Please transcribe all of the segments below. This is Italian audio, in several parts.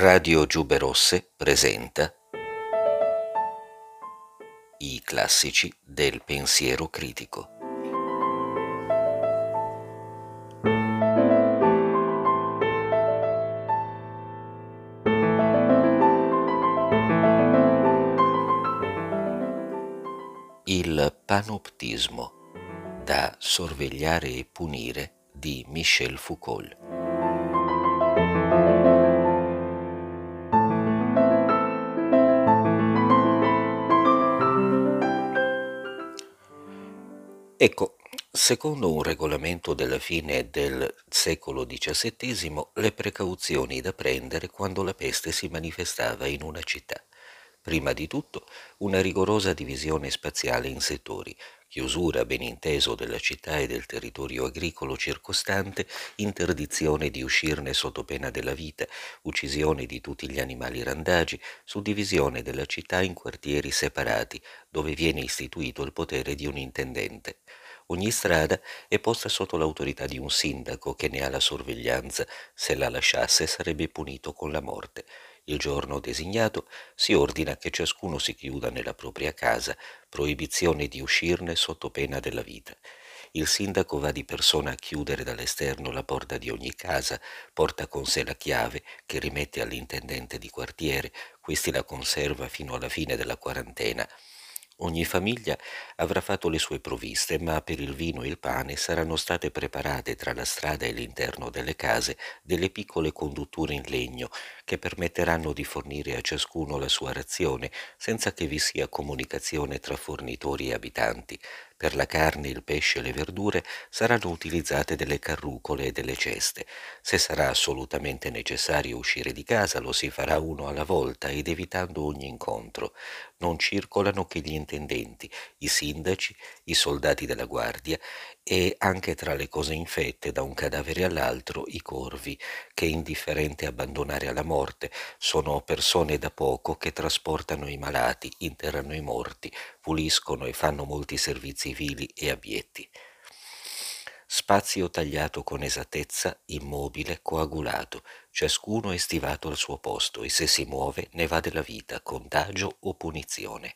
Radio Giube Rosse presenta I classici del pensiero critico. Il panoptismo da sorvegliare e punire di Michel Foucault. Ecco, secondo un regolamento della fine del secolo XVII, le precauzioni da prendere quando la peste si manifestava in una città. Prima di tutto, una rigorosa divisione spaziale in settori, chiusura ben inteso della città e del territorio agricolo circostante, interdizione di uscirne sotto pena della vita, uccisione di tutti gli animali randagi, suddivisione della città in quartieri separati, dove viene istituito il potere di un intendente. Ogni strada è posta sotto l'autorità di un sindaco che ne ha la sorveglianza, se la lasciasse sarebbe punito con la morte. Il giorno designato si ordina che ciascuno si chiuda nella propria casa, proibizione di uscirne sotto pena della vita. Il sindaco va di persona a chiudere dall'esterno la porta di ogni casa, porta con sé la chiave che rimette all'intendente di quartiere, questi la conserva fino alla fine della quarantena. Ogni famiglia avrà fatto le sue provviste, ma per il vino e il pane saranno state preparate tra la strada e l'interno delle case delle piccole condutture in legno che permetteranno di fornire a ciascuno la sua razione senza che vi sia comunicazione tra fornitori e abitanti. Per la carne, il pesce e le verdure saranno utilizzate delle carrucole e delle ceste. Se sarà assolutamente necessario uscire di casa, lo si farà uno alla volta ed evitando ogni incontro. Non circolano che gli intendenti, i sindaci, i soldati della guardia e anche tra le cose infette da un cadavere all'altro i corvi, che indifferente abbandonare alla morte sono persone da poco che trasportano i malati, interrano i morti, puliscono e fanno molti servizi vili e abietti. Spazio tagliato con esattezza, immobile, coagulato, ciascuno è stivato al suo posto e se si muove ne va della vita, contagio o punizione.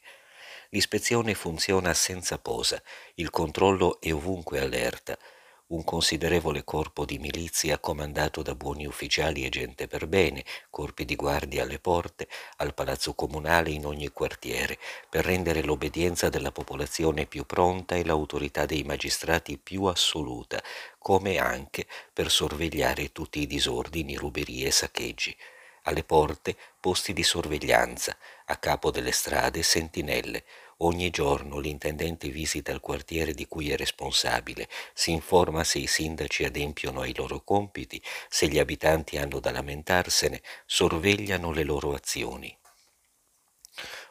L'ispezione funziona senza posa, il controllo è ovunque allerta, un considerevole corpo di milizia comandato da buoni ufficiali e gente per bene, corpi di guardia alle porte, al palazzo comunale in ogni quartiere, per rendere l'obbedienza della popolazione più pronta e l'autorità dei magistrati più assoluta, come anche per sorvegliare tutti i disordini, ruberie e saccheggi. Alle porte posti di sorveglianza, a capo delle strade sentinelle, Ogni giorno l'intendente visita il quartiere di cui è responsabile, si informa se i sindaci adempiono ai loro compiti, se gli abitanti hanno da lamentarsene, sorvegliano le loro azioni.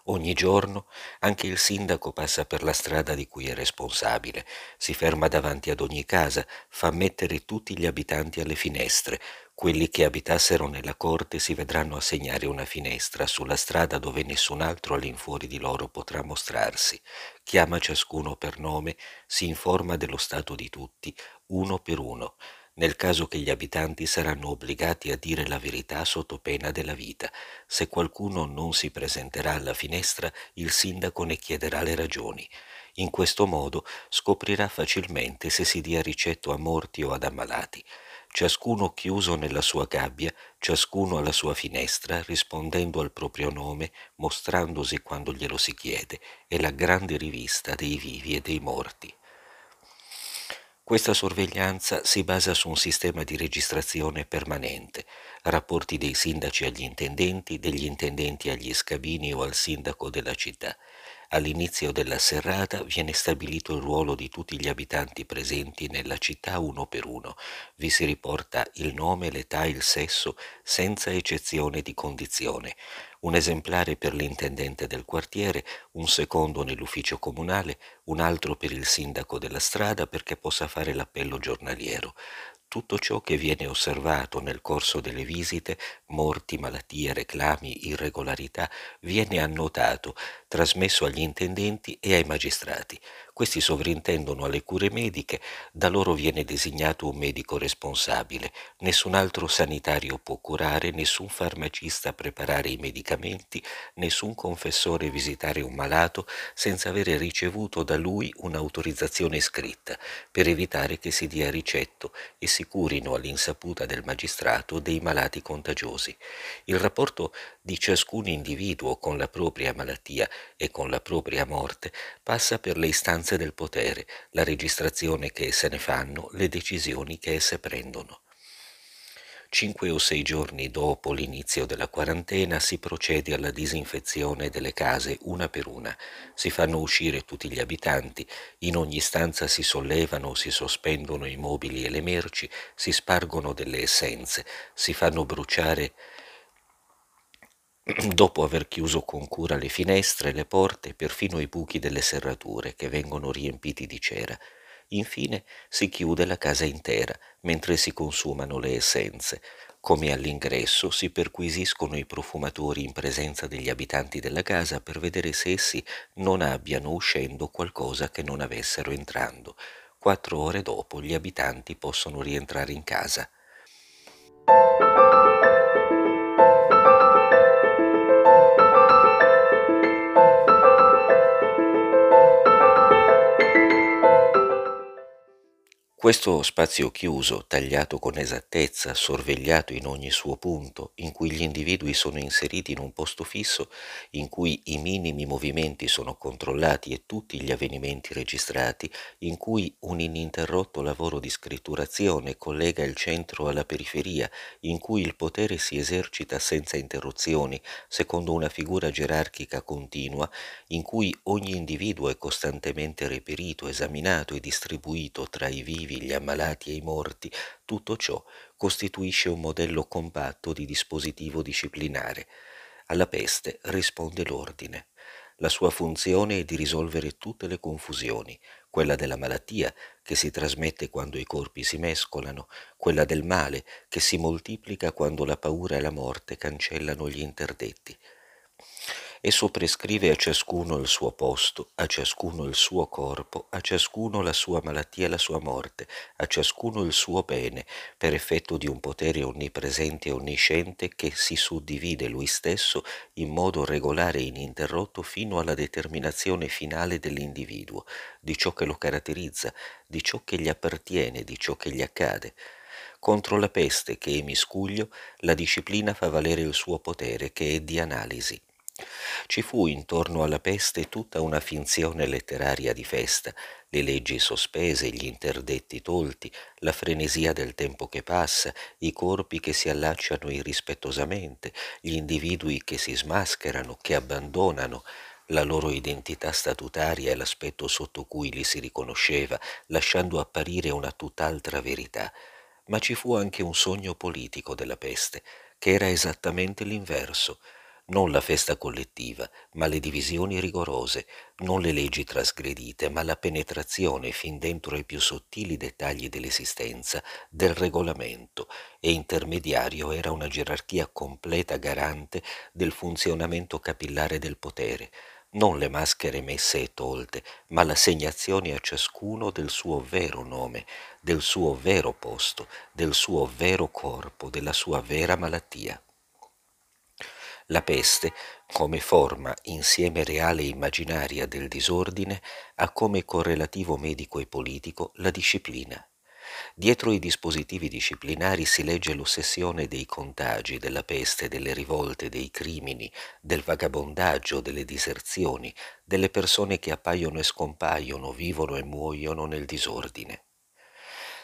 Ogni giorno anche il sindaco passa per la strada di cui è responsabile, si ferma davanti ad ogni casa, fa mettere tutti gli abitanti alle finestre, quelli che abitassero nella corte si vedranno assegnare una finestra sulla strada dove nessun altro all'infuori di loro potrà mostrarsi, chiama ciascuno per nome, si informa dello stato di tutti, uno per uno, nel caso che gli abitanti saranno obbligati a dire la verità sotto pena della vita. Se qualcuno non si presenterà alla finestra, il sindaco ne chiederà le ragioni. In questo modo scoprirà facilmente se si dia ricetto a morti o ad ammalati ciascuno chiuso nella sua gabbia, ciascuno alla sua finestra, rispondendo al proprio nome, mostrandosi quando glielo si chiede, è la grande rivista dei vivi e dei morti. Questa sorveglianza si basa su un sistema di registrazione permanente, rapporti dei sindaci agli intendenti, degli intendenti agli scabini o al sindaco della città. All'inizio della serrata viene stabilito il ruolo di tutti gli abitanti presenti nella città uno per uno. Vi si riporta il nome, l'età, il sesso, senza eccezione di condizione. Un esemplare per l'intendente del quartiere, un secondo nell'ufficio comunale, un altro per il sindaco della strada perché possa fare l'appello giornaliero tutto ciò che viene osservato nel corso delle visite morti, malattie, reclami, irregolarità, viene annotato, trasmesso agli intendenti e ai magistrati. Questi sovrintendono alle cure mediche, da loro viene designato un medico responsabile, nessun altro sanitario può curare, nessun farmacista preparare i medicamenti, nessun confessore visitare un malato senza avere ricevuto da lui un'autorizzazione scritta, per evitare che si dia ricetto e si curino all'insaputa del magistrato dei malati contagiosi. Il rapporto di ciascun individuo con la propria malattia e con la propria morte passa per le istanze del potere, la registrazione che esse ne fanno, le decisioni che esse prendono. Cinque o sei giorni dopo l'inizio della quarantena si procede alla disinfezione delle case una per una, si fanno uscire tutti gli abitanti, in ogni stanza si sollevano o si sospendono i mobili e le merci, si spargono delle essenze, si fanno bruciare dopo aver chiuso con cura le finestre, le porte, perfino i buchi delle serrature che vengono riempiti di cera. Infine si chiude la casa intera mentre si consumano le essenze. Come all'ingresso si perquisiscono i profumatori in presenza degli abitanti della casa per vedere se essi non abbiano uscendo qualcosa che non avessero entrando. Quattro ore dopo gli abitanti possono rientrare in casa. Questo spazio chiuso, tagliato con esattezza, sorvegliato in ogni suo punto, in cui gli individui sono inseriti in un posto fisso, in cui i minimi movimenti sono controllati e tutti gli avvenimenti registrati, in cui un ininterrotto lavoro di scritturazione collega il centro alla periferia, in cui il potere si esercita senza interruzioni, secondo una figura gerarchica continua, in cui ogni individuo è costantemente reperito, esaminato e distribuito tra i vivi vivi, gli ammalati e i morti, tutto ciò costituisce un modello compatto di dispositivo disciplinare. Alla peste risponde l'ordine. La sua funzione è di risolvere tutte le confusioni, quella della malattia che si trasmette quando i corpi si mescolano, quella del male che si moltiplica quando la paura e la morte cancellano gli interdetti. Esso prescrive a ciascuno il suo posto, a ciascuno il suo corpo, a ciascuno la sua malattia e la sua morte, a ciascuno il suo bene, per effetto di un potere onnipresente e onnisciente che si suddivide lui stesso in modo regolare e ininterrotto fino alla determinazione finale dell'individuo, di ciò che lo caratterizza, di ciò che gli appartiene, di ciò che gli accade. Contro la peste che è miscuglio, la disciplina fa valere il suo potere che è di analisi. Ci fu intorno alla peste tutta una finzione letteraria di festa, le leggi sospese, gli interdetti tolti, la frenesia del tempo che passa, i corpi che si allacciano irrispettosamente, gli individui che si smascherano, che abbandonano, la loro identità statutaria e l'aspetto sotto cui li si riconosceva, lasciando apparire una tutt'altra verità. Ma ci fu anche un sogno politico della peste, che era esattamente l'inverso, non la festa collettiva, ma le divisioni rigorose, non le leggi trasgredite, ma la penetrazione fin dentro ai più sottili dettagli dell'esistenza, del regolamento, e intermediario era una gerarchia completa garante del funzionamento capillare del potere, non le maschere messe e tolte, ma l'assegnazione a ciascuno del suo vero nome, del suo vero posto, del suo vero corpo, della sua vera malattia. La peste, come forma insieme reale e immaginaria del disordine, ha come correlativo medico e politico la disciplina. Dietro i dispositivi disciplinari si legge l'ossessione dei contagi, della peste, delle rivolte, dei crimini, del vagabondaggio, delle diserzioni, delle persone che appaiono e scompaiono, vivono e muoiono nel disordine.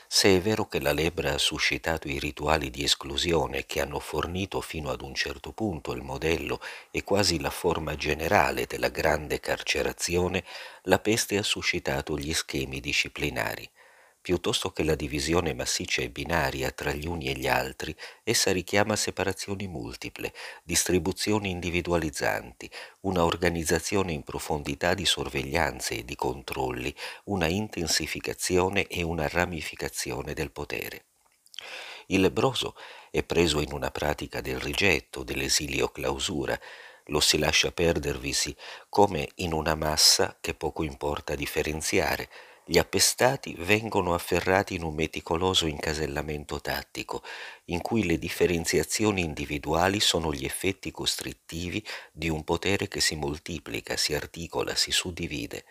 Se è vero che la lebbra ha suscitato i rituali di esclusione che hanno fornito fino ad un certo punto il modello e quasi la forma generale della grande carcerazione, la peste ha suscitato gli schemi disciplinari. Piuttosto che la divisione massiccia e binaria tra gli uni e gli altri, essa richiama separazioni multiple, distribuzioni individualizzanti, una organizzazione in profondità di sorveglianze e di controlli, una intensificazione e una ramificazione del potere. Il lebroso è preso in una pratica del rigetto, dell'esilio clausura, lo si lascia perdervisi come in una massa che poco importa differenziare, gli appestati vengono afferrati in un meticoloso incasellamento tattico, in cui le differenziazioni individuali sono gli effetti costrittivi di un potere che si moltiplica, si articola, si suddivide.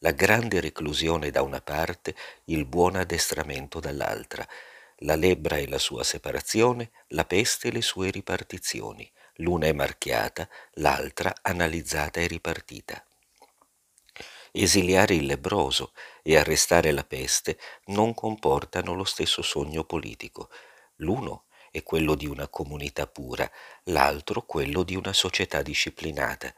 La grande reclusione da una parte, il buon addestramento dall'altra, la lebbra e la sua separazione, la peste e le sue ripartizioni. L'una è marchiata, l'altra analizzata e ripartita. Esiliare il lebroso e arrestare la peste non comportano lo stesso sogno politico. L'uno è quello di una comunità pura, l'altro quello di una società disciplinata.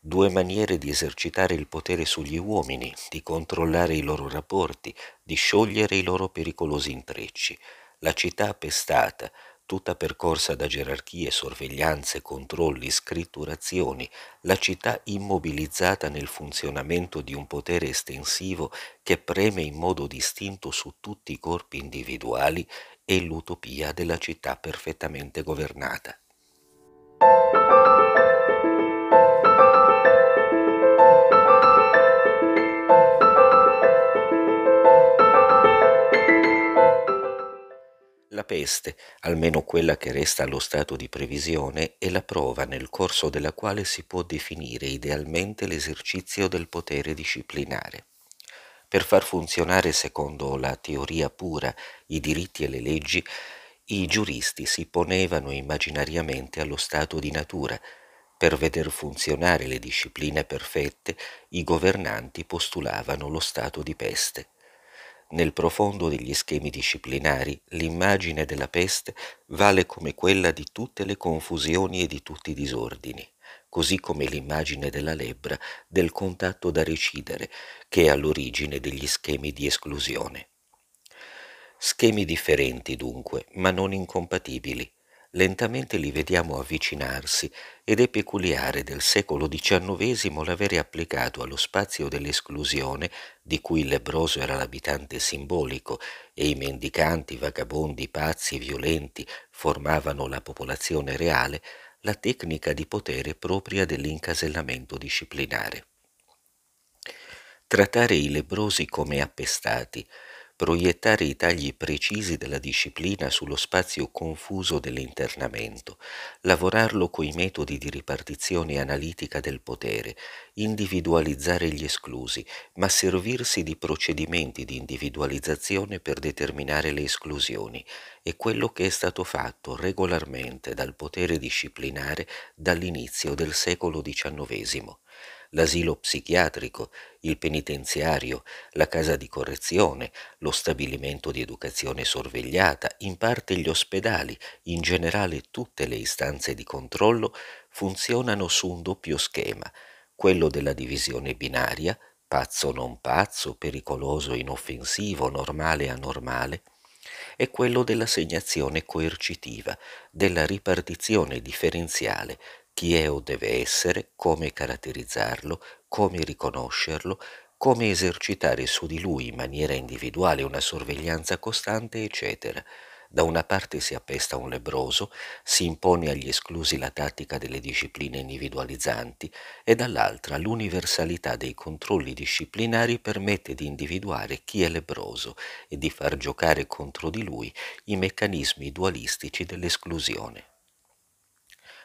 Due maniere di esercitare il potere sugli uomini, di controllare i loro rapporti, di sciogliere i loro pericolosi intrecci. La città pestata, tutta percorsa da gerarchie, sorveglianze, controlli, scritturazioni, la città immobilizzata nel funzionamento di un potere estensivo che preme in modo distinto su tutti i corpi individuali, è l'utopia della città perfettamente governata. Peste, almeno quella che resta allo stato di previsione, è la prova nel corso della quale si può definire idealmente l'esercizio del potere disciplinare. Per far funzionare secondo la teoria pura i diritti e le leggi, i giuristi si ponevano immaginariamente allo stato di natura. Per veder funzionare le discipline perfette, i governanti postulavano lo stato di peste. Nel profondo degli schemi disciplinari l'immagine della peste vale come quella di tutte le confusioni e di tutti i disordini, così come l'immagine della lebbra del contatto da recidere, che è all'origine degli schemi di esclusione. Schemi differenti dunque, ma non incompatibili, lentamente li vediamo avvicinarsi ed è peculiare del secolo XIX l'avere applicato allo spazio dell'esclusione, di cui il lebroso era l'abitante simbolico e i mendicanti, vagabondi, pazzi, violenti formavano la popolazione reale, la tecnica di potere propria dell'incasellamento disciplinare. Trattare i lebrosi come appestati, proiettare i tagli precisi della disciplina sullo spazio confuso dell'internamento, lavorarlo coi metodi di ripartizione analitica del potere, individualizzare gli esclusi, ma servirsi di procedimenti di individualizzazione per determinare le esclusioni, è quello che è stato fatto regolarmente dal potere disciplinare dall'inizio del secolo XIX l'asilo psichiatrico, il penitenziario, la casa di correzione, lo stabilimento di educazione sorvegliata, in parte gli ospedali, in generale tutte le istanze di controllo funzionano su un doppio schema, quello della divisione binaria, pazzo non pazzo, pericoloso inoffensivo, normale anormale, e quello dell'assegnazione coercitiva, della ripartizione differenziale chi è o deve essere, come caratterizzarlo, come riconoscerlo, come esercitare su di lui in maniera individuale una sorveglianza costante, eccetera. Da una parte si appesta un lebroso, si impone agli esclusi la tattica delle discipline individualizzanti e dall'altra l'universalità dei controlli disciplinari permette di individuare chi è lebroso e di far giocare contro di lui i meccanismi dualistici dell'esclusione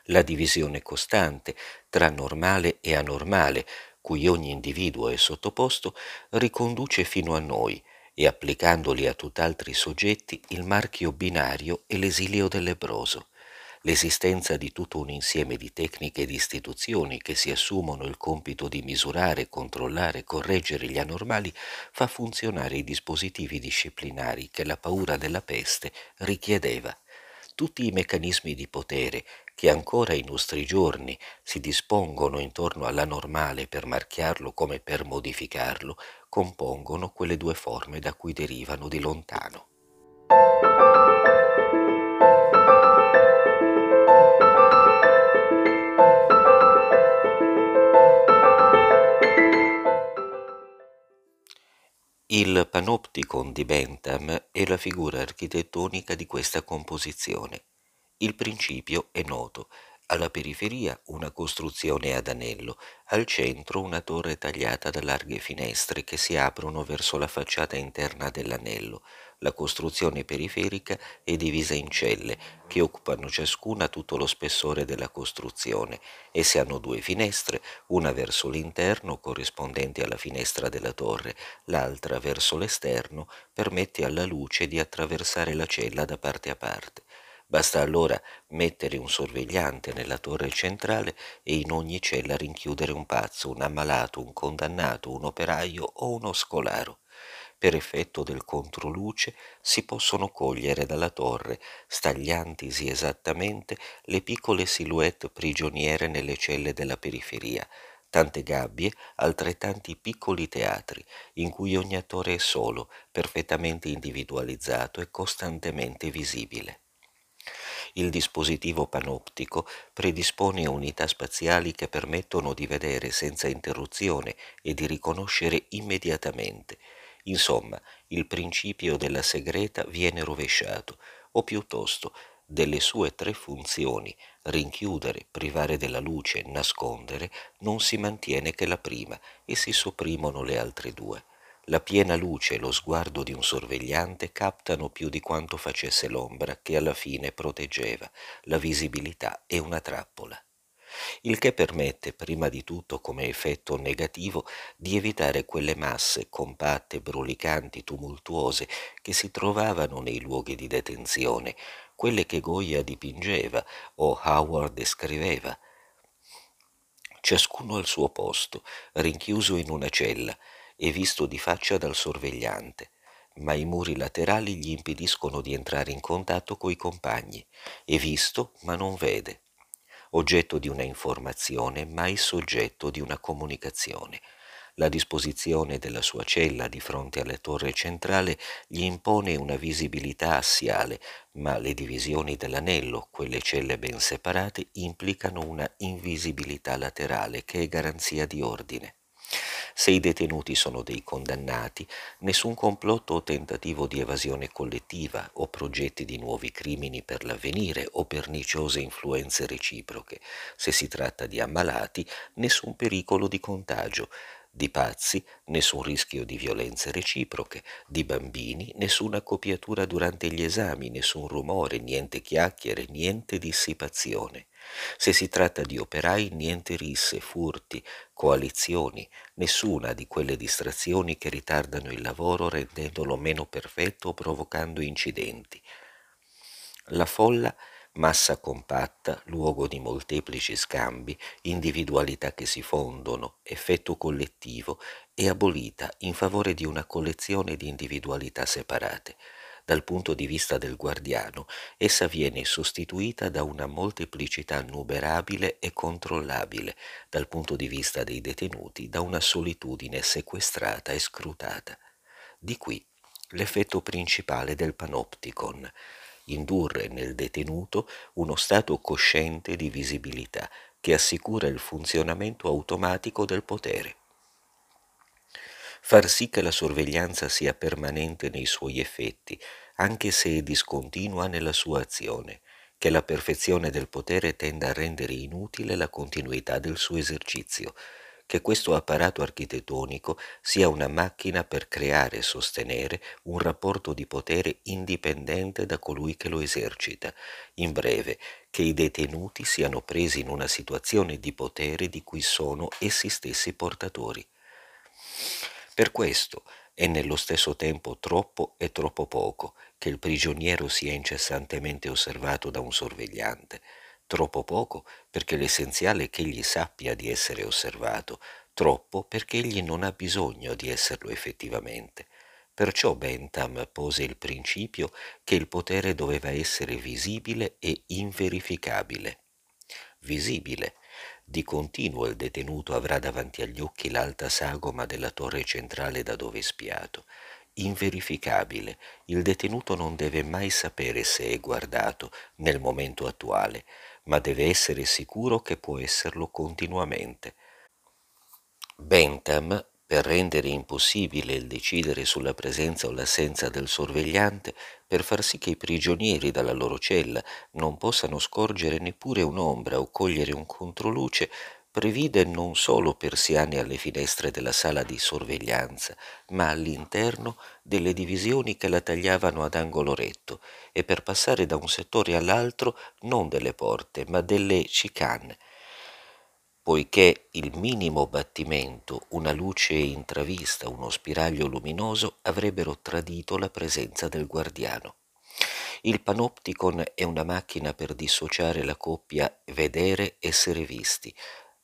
la divisione costante tra normale e anormale, cui ogni individuo è sottoposto, riconduce fino a noi e applicandoli a tutt'altri soggetti il marchio binario e l'esilio del lebroso. L'esistenza di tutto un insieme di tecniche e di istituzioni che si assumono il compito di misurare, controllare correggere gli anormali fa funzionare i dispositivi disciplinari che la paura della peste richiedeva. Tutti i meccanismi di potere che ancora ai nostri giorni si dispongono intorno alla normale per marchiarlo come per modificarlo, compongono quelle due forme da cui derivano di lontano. Il panopticon di Bentham è la figura architettonica di questa composizione Il principio è noto. Alla periferia una costruzione ad anello, al centro una torre tagliata da larghe finestre che si aprono verso la facciata interna dell'anello. La costruzione periferica è divisa in celle, che occupano ciascuna tutto lo spessore della costruzione. Esse hanno due finestre, una verso l'interno corrispondente alla finestra della torre, l'altra verso l'esterno permette alla luce di attraversare la cella da parte a parte. Basta allora mettere un sorvegliante nella torre centrale e in ogni cella rinchiudere un pazzo, un ammalato, un condannato, un operaio o uno scolaro per effetto del controluce si possono cogliere dalla torre, stagliantisi esattamente, le piccole silhouette prigioniere nelle celle della periferia, tante gabbie, altrettanti piccoli teatri, in cui ogni attore è solo, perfettamente individualizzato e costantemente visibile. Il dispositivo panoptico predispone unità spaziali che permettono di vedere senza interruzione e di riconoscere immediatamente Insomma, il principio della segreta viene rovesciato, o piuttosto delle sue tre funzioni, rinchiudere, privare della luce, nascondere, non si mantiene che la prima e si sopprimono le altre due. La piena luce e lo sguardo di un sorvegliante captano più di quanto facesse l'ombra che alla fine proteggeva. La visibilità è una trappola il che permette prima di tutto come effetto negativo di evitare quelle masse compatte, brulicanti, tumultuose che si trovavano nei luoghi di detenzione, quelle che Goya dipingeva o Howard descriveva. Ciascuno al suo posto, rinchiuso in una cella e visto di faccia dal sorvegliante ma i muri laterali gli impediscono di entrare in contatto coi compagni. È visto, ma non vede oggetto di una informazione, mai soggetto di una comunicazione. La disposizione della sua cella di fronte alla torre centrale gli impone una visibilità assiale, ma le divisioni dell'anello, quelle celle ben separate, implicano una invisibilità laterale che è garanzia di ordine. Se i detenuti sono dei condannati, nessun complotto o tentativo di evasione collettiva o progetti di nuovi crimini per l'avvenire o perniciose influenze reciproche. Se si tratta di ammalati, nessun pericolo di contagio. Di pazzi, nessun rischio di violenze reciproche, di bambini, nessuna copiatura durante gli esami, nessun rumore, niente chiacchiere, niente dissipazione. Se si tratta di operai, niente risse, furti, coalizioni, nessuna di quelle distrazioni che ritardano il lavoro rendendolo meno perfetto o provocando incidenti. La folla massa compatta, luogo di molteplici scambi, individualità che si fondono, effetto collettivo, è abolita in favore di una collezione di individualità separate. Dal punto di vista del guardiano, essa viene sostituita da una molteplicità nuberabile e controllabile, dal punto di vista dei detenuti da una solitudine sequestrata e scrutata. Di qui l'effetto principale del panopticon, indurre nel detenuto uno stato cosciente di visibilità che assicura il funzionamento automatico del potere far sì che la sorveglianza sia permanente nei suoi effetti, anche se discontinua nella sua azione, che la perfezione del potere tenda a rendere inutile la continuità del suo esercizio, che questo apparato architettonico sia una macchina per creare e sostenere un rapporto di potere indipendente da colui che lo esercita, in breve, che i detenuti siano presi in una situazione di potere di cui sono essi stessi portatori. Per questo è nello stesso tempo troppo e troppo poco che il prigioniero sia incessantemente osservato da un sorvegliante, troppo poco perché l'essenziale è che egli sappia di essere osservato, troppo perché egli non ha bisogno di esserlo effettivamente. Perciò Bentham pose il principio che il potere doveva essere visibile e inverificabile. Visibile, di continuo il detenuto avrà davanti agli occhi l'alta sagoma della torre centrale da dove è spiato. Inverificabile, il detenuto non deve mai sapere se è guardato nel momento attuale, ma deve essere sicuro che può esserlo continuamente. Bentham per rendere impossibile il decidere sulla presenza o l'assenza del sorvegliante, per far sì che i prigionieri dalla loro cella non possano scorgere neppure un'ombra o cogliere un controluce, previde non solo persiane alle finestre della sala di sorveglianza, ma all'interno delle divisioni che la tagliavano ad angolo retto e per passare da un settore all'altro non delle porte, ma delle chicane, poiché il minimo battimento, una luce intravista, uno spiraglio luminoso avrebbero tradito la presenza del guardiano. Il panopticon è una macchina per dissociare la coppia vedere essere visti,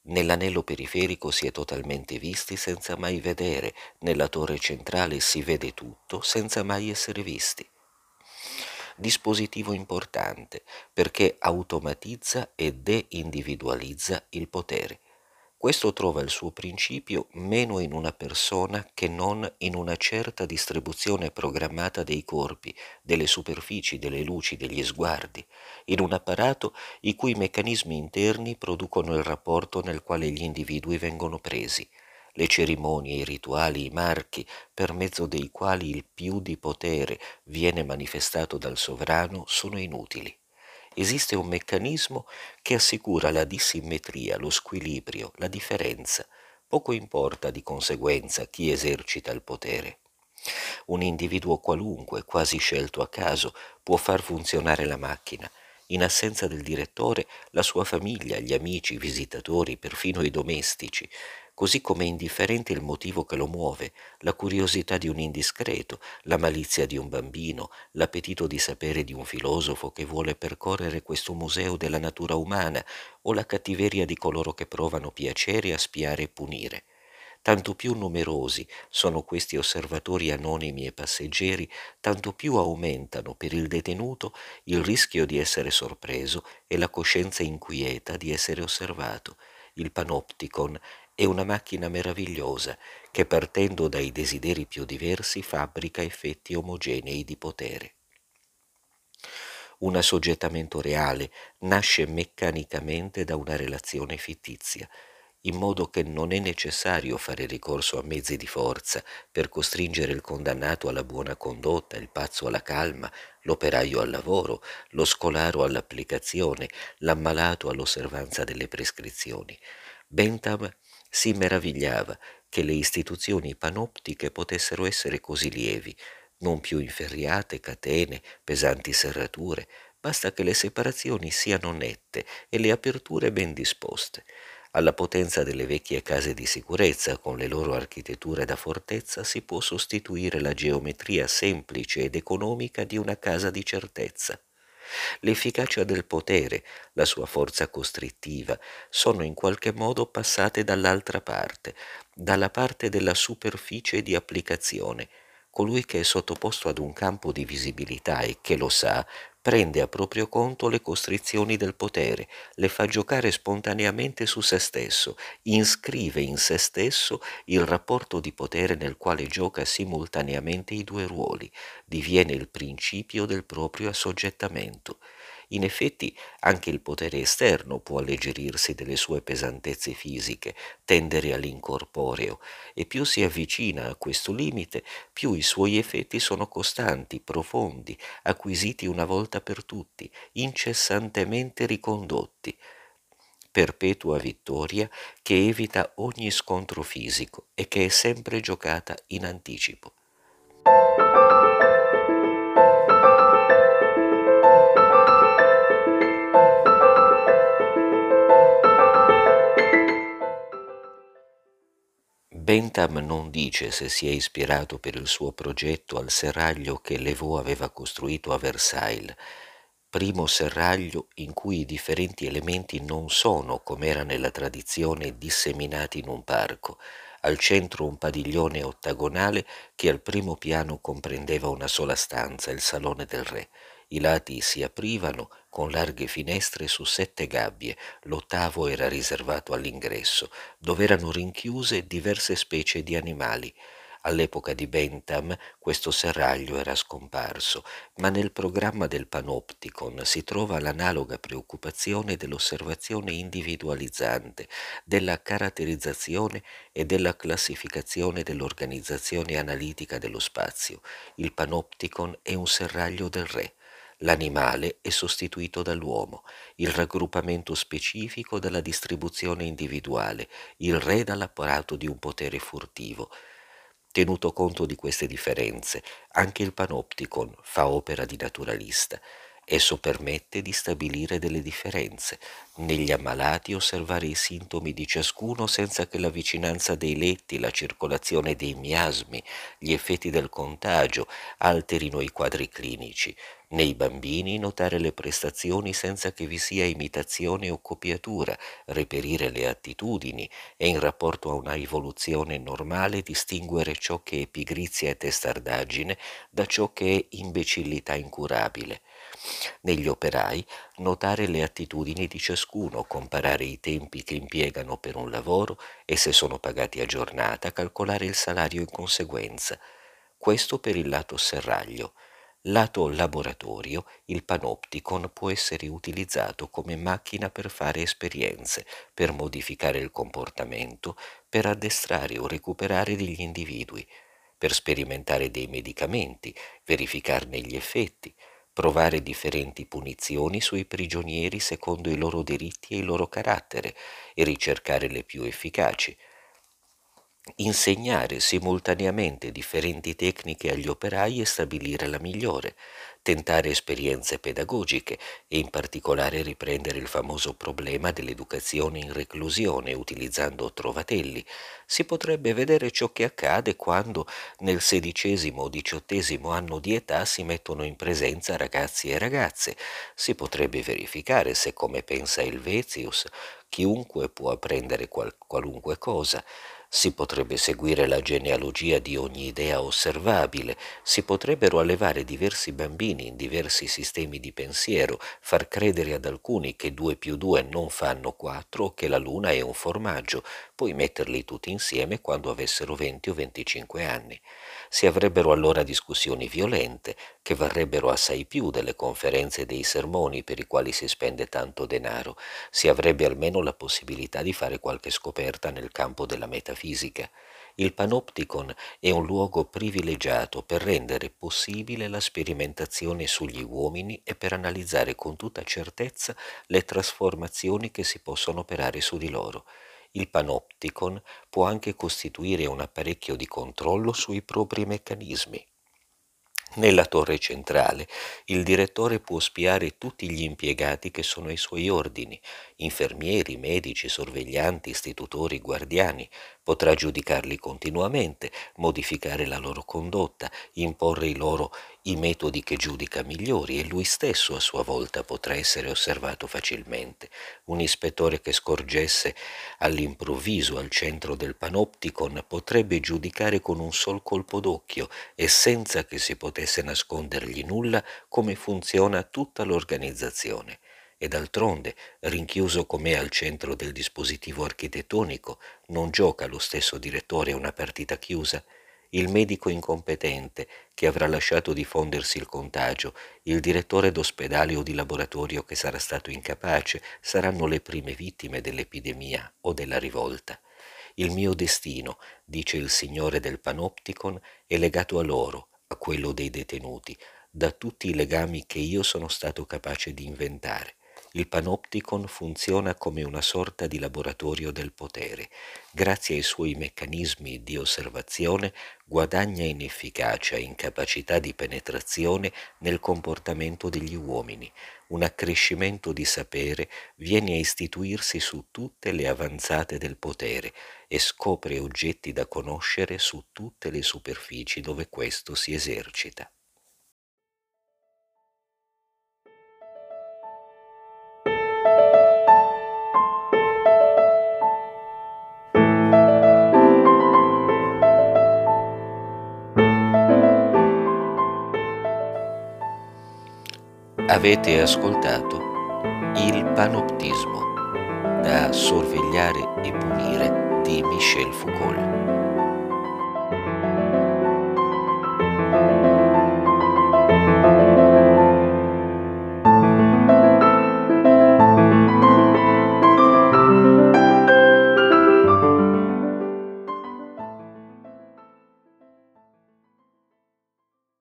Nell'anello periferico si è totalmente visti senza mai vedere, nella torre centrale si vede tutto senza mai essere visti. Dispositivo importante perché automatizza e deindividualizza il potere. Questo trova il suo principio meno in una persona che non in una certa distribuzione programmata dei corpi, delle superfici, delle luci, degli sguardi, in un apparato i cui meccanismi interni producono il rapporto nel quale gli individui vengono presi, le cerimonie, i rituali, i marchi per mezzo dei quali il più di potere viene manifestato dal sovrano sono inutili esiste un meccanismo che assicura la dissimmetria, lo squilibrio, la differenza. Poco importa di conseguenza chi esercita il potere. Un individuo qualunque, quasi scelto a caso, può far funzionare la macchina. In assenza del direttore, la sua famiglia, gli amici, i visitatori, perfino i domestici, così come indifferente il motivo che lo muove, la curiosità di un indiscreto, la malizia di un bambino, l'appetito di sapere di un filosofo che vuole percorrere questo museo della natura umana o la cattiveria di coloro che provano piacere a spiare e punire. Tanto più numerosi sono questi osservatori anonimi e passeggeri, tanto più aumentano per il detenuto il rischio di essere sorpreso e la coscienza inquieta di essere osservato. Il panopticon è una macchina meravigliosa che partendo dai desideri più diversi fabbrica effetti omogenei di potere. Un assoggettamento reale nasce meccanicamente da una relazione fittizia, in modo che non è necessario fare ricorso a mezzi di forza per costringere il condannato alla buona condotta, il pazzo alla calma, l'operaio al lavoro, lo scolaro all'applicazione, l'ammalato all'osservanza delle prescrizioni. Bentham si meravigliava che le istituzioni panoptiche potessero essere così lievi, non più inferriate, catene, pesanti serrature, basta che le separazioni siano nette e le aperture ben disposte. Alla potenza delle vecchie case di sicurezza, con le loro architetture da fortezza, si può sostituire la geometria semplice ed economica di una casa di certezza. L'efficacia del potere, la sua forza costrittiva, sono in qualche modo passate dall'altra parte, dalla parte della superficie di applicazione. Colui che è sottoposto ad un campo di visibilità e che lo sa, prende a proprio conto le costrizioni del potere, le fa giocare spontaneamente su se stesso, inscrive in se stesso il rapporto di potere nel quale gioca simultaneamente i due ruoli, diviene il principio del proprio assoggettamento. In effetti anche il potere esterno può alleggerirsi delle sue pesantezze fisiche, tendere all'incorporeo, e più si avvicina a questo limite, più i suoi effetti sono costanti, profondi, acquisiti una volta per tutti, incessantemente ricondotti. Perpetua vittoria che evita ogni scontro fisico e che è sempre giocata in anticipo. Bentham non dice se si è ispirato per il suo progetto al serraglio che Levaux aveva costruito a Versailles, primo serraglio in cui i differenti elementi non sono, come era nella tradizione, disseminati in un parco, al centro un padiglione ottagonale che al primo piano comprendeva una sola stanza, il salone del re. I lati si aprivano con larghe finestre su sette gabbie, l'ottavo era riservato all'ingresso, dove erano rinchiuse diverse specie di animali. All'epoca di Bentham questo serraglio era scomparso, ma nel programma del Panopticon si trova l'analoga preoccupazione dell'osservazione individualizzante, della caratterizzazione e della classificazione dell'organizzazione analitica dello spazio. Il Panopticon è un serraglio del re. L'animale è sostituito dall'uomo, il raggruppamento specifico dalla distribuzione individuale, il re dall'apparato di un potere furtivo. Tenuto conto di queste differenze, anche il panopticon fa opera di naturalista. Esso permette di stabilire delle differenze, negli ammalati osservare i sintomi di ciascuno senza che la vicinanza dei letti, la circolazione dei miasmi, gli effetti del contagio alterino i quadri clinici. Nei bambini notare le prestazioni senza che vi sia imitazione o copiatura, reperire le attitudini e in rapporto a una evoluzione normale distinguere ciò che è pigrizia e testardaggine da ciò che è imbecillità incurabile. Negli operai notare le attitudini di ciascuno, comparare i tempi che impiegano per un lavoro e se sono pagati a giornata calcolare il salario in conseguenza. Questo per il lato serraglio. Lato laboratorio, il panopticon può essere utilizzato come macchina per fare esperienze, per modificare il comportamento, per addestrare o recuperare degli individui, per sperimentare dei medicamenti, verificarne gli effetti, provare differenti punizioni sui prigionieri secondo i loro diritti e il loro carattere e ricercare le più efficaci, insegnare simultaneamente differenti tecniche agli operai e stabilire la migliore, tentare esperienze pedagogiche e in particolare riprendere il famoso problema dell'educazione in reclusione utilizzando trovatelli. Si potrebbe vedere ciò che accade quando nel sedicesimo o diciottesimo anno di età si mettono in presenza ragazzi e ragazze. Si potrebbe verificare se, come pensa Helvetius, chiunque può apprendere qual- qualunque cosa. Si potrebbe seguire la genealogia di ogni idea osservabile, si potrebbero allevare diversi bambini in diversi sistemi di pensiero, far credere ad alcuni che 2 più 2 non fanno 4 o che la luna è un formaggio, poi metterli tutti insieme quando avessero 20 o 25 anni. Si avrebbero allora discussioni violente, che varrebbero assai più delle conferenze e dei sermoni per i quali si spende tanto denaro. Si avrebbe almeno la possibilità di fare qualche scoperta nel campo della metafisica. Il Panopticon è un luogo privilegiato per rendere possibile la sperimentazione sugli uomini e per analizzare con tutta certezza le trasformazioni che si possono operare su di loro. Il Panopticon può anche costituire un apparecchio di controllo sui propri meccanismi. Nella torre centrale il direttore può spiare tutti gli impiegati che sono ai suoi ordini, infermieri, medici, sorveglianti, istitutori, guardiani, potrà giudicarli continuamente, modificare la loro condotta, imporre loro i metodi che giudica migliori e lui stesso a sua volta potrà essere osservato facilmente. Un ispettore che scorgesse all'improvviso al centro del panopticon potrebbe giudicare con un sol colpo d'occhio e senza che si potesse nascondergli nulla come funziona tutta l'organizzazione e d'altronde, rinchiuso com'è al centro del dispositivo architettonico, non gioca lo stesso direttore una partita chiusa? Il medico incompetente che avrà lasciato diffondersi il contagio, il direttore d'ospedale o di laboratorio che sarà stato incapace, saranno le prime vittime dell'epidemia o della rivolta. Il mio destino, dice il Signore del Panopticon, è legato a loro, a quello dei detenuti, da tutti i legami che io sono stato capace di inventare. Il panopticon funziona come una sorta di laboratorio del potere. Grazie ai suoi meccanismi di osservazione guadagna in efficacia e in capacità di penetrazione nel comportamento degli uomini. Un accrescimento di sapere viene a istituirsi su tutte le avanzate del potere e scopre oggetti da conoscere su tutte le superfici dove questo si esercita. Avete ascoltato Il panoptismo da sorvegliare e punire di Michel Foucault.